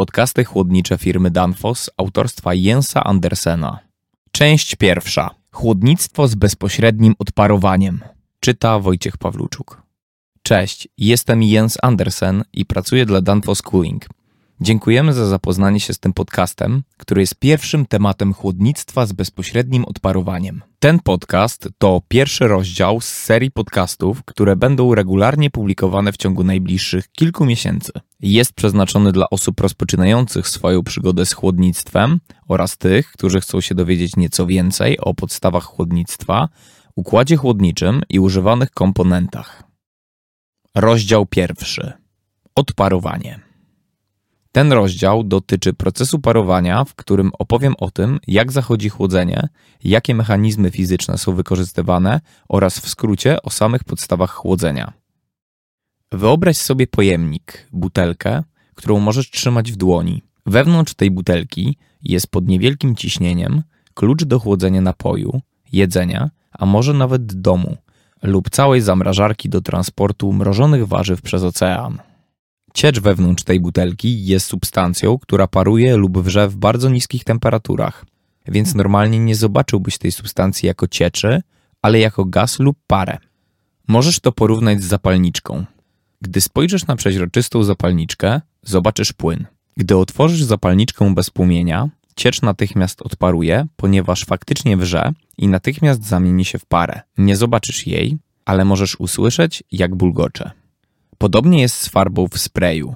Podcasty chłodnicze firmy Danfoss autorstwa Jensa Andersena. Część pierwsza. Chłodnictwo z bezpośrednim odparowaniem. Czyta Wojciech Pawluczuk. Cześć, jestem Jens Andersen i pracuję dla Danfoss Cooling. Dziękujemy za zapoznanie się z tym podcastem, który jest pierwszym tematem chłodnictwa z bezpośrednim odparowaniem. Ten podcast to pierwszy rozdział z serii podcastów, które będą regularnie publikowane w ciągu najbliższych kilku miesięcy. Jest przeznaczony dla osób rozpoczynających swoją przygodę z chłodnictwem oraz tych, którzy chcą się dowiedzieć nieco więcej o podstawach chłodnictwa, układzie chłodniczym i używanych komponentach. Rozdział pierwszy. Odparowanie. Ten rozdział dotyczy procesu parowania, w którym opowiem o tym, jak zachodzi chłodzenie, jakie mechanizmy fizyczne są wykorzystywane oraz w skrócie o samych podstawach chłodzenia. Wyobraź sobie pojemnik, butelkę, którą możesz trzymać w dłoni. Wewnątrz tej butelki jest pod niewielkim ciśnieniem klucz do chłodzenia napoju, jedzenia, a może nawet domu lub całej zamrażarki do transportu mrożonych warzyw przez ocean. Ciecz wewnątrz tej butelki jest substancją, która paruje lub wrze w bardzo niskich temperaturach, więc normalnie nie zobaczyłbyś tej substancji jako cieczy, ale jako gaz lub parę. Możesz to porównać z zapalniczką. Gdy spojrzysz na przeźroczystą zapalniczkę, zobaczysz płyn. Gdy otworzysz zapalniczkę bez płomienia, ciecz natychmiast odparuje, ponieważ faktycznie wrze i natychmiast zamieni się w parę. Nie zobaczysz jej, ale możesz usłyszeć, jak bulgocze. Podobnie jest z farbą w sprayu.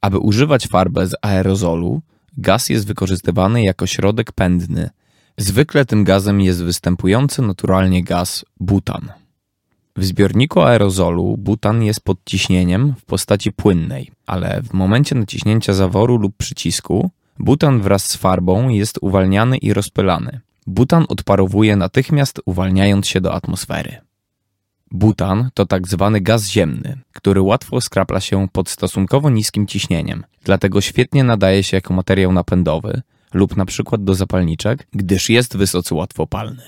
Aby używać farbę z aerozolu, gaz jest wykorzystywany jako środek pędny. Zwykle tym gazem jest występujący naturalnie gaz butan. W zbiorniku aerozolu butan jest pod ciśnieniem w postaci płynnej, ale w momencie naciśnięcia zaworu lub przycisku butan wraz z farbą jest uwalniany i rozpylany. Butan odparowuje natychmiast uwalniając się do atmosfery. Butan to tak zwany gaz ziemny, który łatwo skrapla się pod stosunkowo niskim ciśnieniem, dlatego świetnie nadaje się jako materiał napędowy lub na przykład do zapalniczek, gdyż jest wysoce łatwopalny.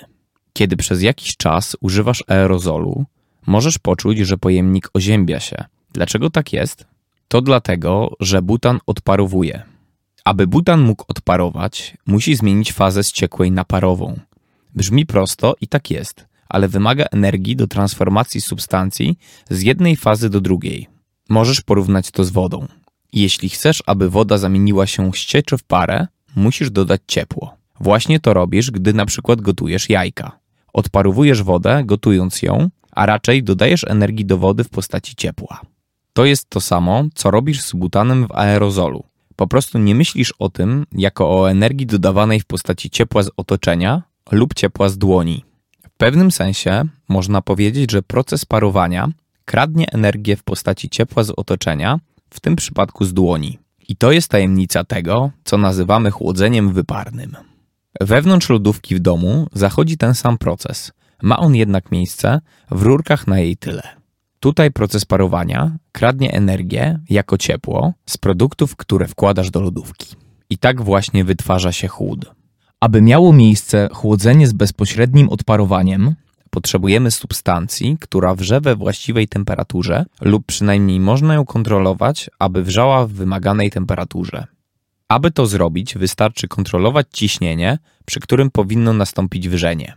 Kiedy przez jakiś czas używasz aerozolu, możesz poczuć, że pojemnik oziębia się. Dlaczego tak jest? To dlatego, że butan odparowuje. Aby butan mógł odparować, musi zmienić fazę z ciekłej na parową. Brzmi prosto i tak jest – ale wymaga energii do transformacji substancji z jednej fazy do drugiej. Możesz porównać to z wodą. Jeśli chcesz, aby woda zamieniła się z cieczy w parę, musisz dodać ciepło. Właśnie to robisz, gdy na przykład gotujesz jajka. Odparowujesz wodę, gotując ją, a raczej dodajesz energii do wody w postaci ciepła. To jest to samo, co robisz z butanem w aerozolu. Po prostu nie myślisz o tym jako o energii dodawanej w postaci ciepła z otoczenia lub ciepła z dłoni. Pewnym sensie można powiedzieć, że proces parowania kradnie energię w postaci ciepła z otoczenia, w tym przypadku z dłoni. I to jest tajemnica tego, co nazywamy chłodzeniem wyparnym. Wewnątrz lodówki w domu zachodzi ten sam proces. Ma on jednak miejsce w rurkach na jej tyle. Tutaj proces parowania kradnie energię jako ciepło z produktów, które wkładasz do lodówki. I tak właśnie wytwarza się chłód. Aby miało miejsce chłodzenie z bezpośrednim odparowaniem, potrzebujemy substancji, która wrze we właściwej temperaturze, lub przynajmniej można ją kontrolować, aby wrzała w wymaganej temperaturze. Aby to zrobić, wystarczy kontrolować ciśnienie, przy którym powinno nastąpić wrzenie.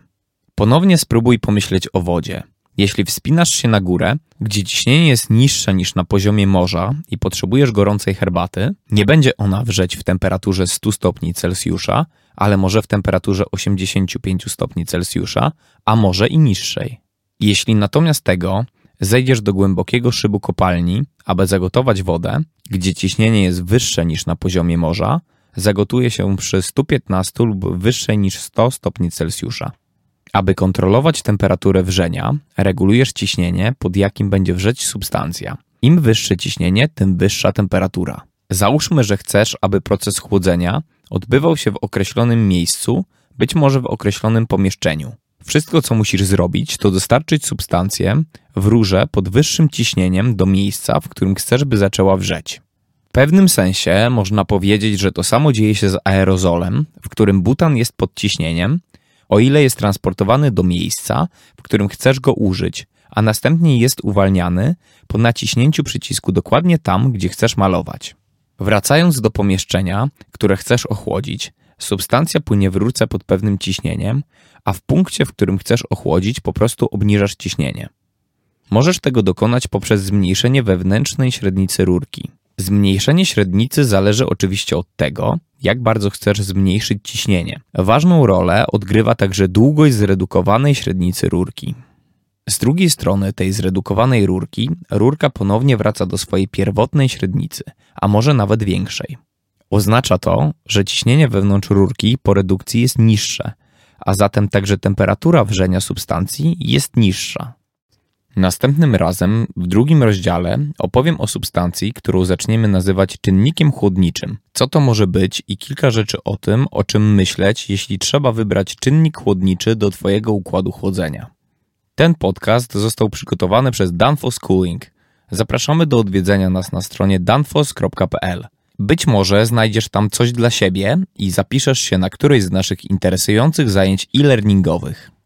Ponownie spróbuj pomyśleć o wodzie. Jeśli wspinasz się na górę, gdzie ciśnienie jest niższe niż na poziomie morza i potrzebujesz gorącej herbaty, nie będzie ona wrzeć w temperaturze 100 stopni Celsjusza, ale może w temperaturze 85 stopni Celsjusza, a może i niższej. Jeśli natomiast tego zejdziesz do głębokiego szybu kopalni, aby zagotować wodę, gdzie ciśnienie jest wyższe niż na poziomie morza, zagotuje się przy 115 lub wyższej niż 100 stopni Celsjusza. Aby kontrolować temperaturę wrzenia, regulujesz ciśnienie, pod jakim będzie wrzeć substancja. Im wyższe ciśnienie, tym wyższa temperatura. Załóżmy, że chcesz, aby proces chłodzenia odbywał się w określonym miejscu, być może w określonym pomieszczeniu. Wszystko, co musisz zrobić, to dostarczyć substancję w rurze pod wyższym ciśnieniem do miejsca, w którym chcesz, by zaczęła wrzeć. W pewnym sensie można powiedzieć, że to samo dzieje się z aerozolem, w którym butan jest pod ciśnieniem, o ile jest transportowany do miejsca, w którym chcesz go użyć, a następnie jest uwalniany po naciśnięciu przycisku dokładnie tam, gdzie chcesz malować. Wracając do pomieszczenia, które chcesz ochłodzić, substancja płynie w rurce pod pewnym ciśnieniem, a w punkcie, w którym chcesz ochłodzić, po prostu obniżasz ciśnienie. Możesz tego dokonać poprzez zmniejszenie wewnętrznej średnicy rurki. Zmniejszenie średnicy zależy oczywiście od tego, jak bardzo chcesz zmniejszyć ciśnienie. Ważną rolę odgrywa także długość zredukowanej średnicy rurki. Z drugiej strony tej zredukowanej rurki, rurka ponownie wraca do swojej pierwotnej średnicy, a może nawet większej. Oznacza to, że ciśnienie wewnątrz rurki po redukcji jest niższe, a zatem także temperatura wrzenia substancji jest niższa. Następnym razem, w drugim rozdziale, opowiem o substancji, którą zaczniemy nazywać czynnikiem chłodniczym. Co to może być i kilka rzeczy o tym, o czym myśleć, jeśli trzeba wybrać czynnik chłodniczy do Twojego układu chłodzenia. Ten podcast został przygotowany przez Danfoss Cooling. Zapraszamy do odwiedzenia nas na stronie danfoss.pl. Być może znajdziesz tam coś dla siebie i zapiszesz się na którejś z naszych interesujących zajęć e-learningowych.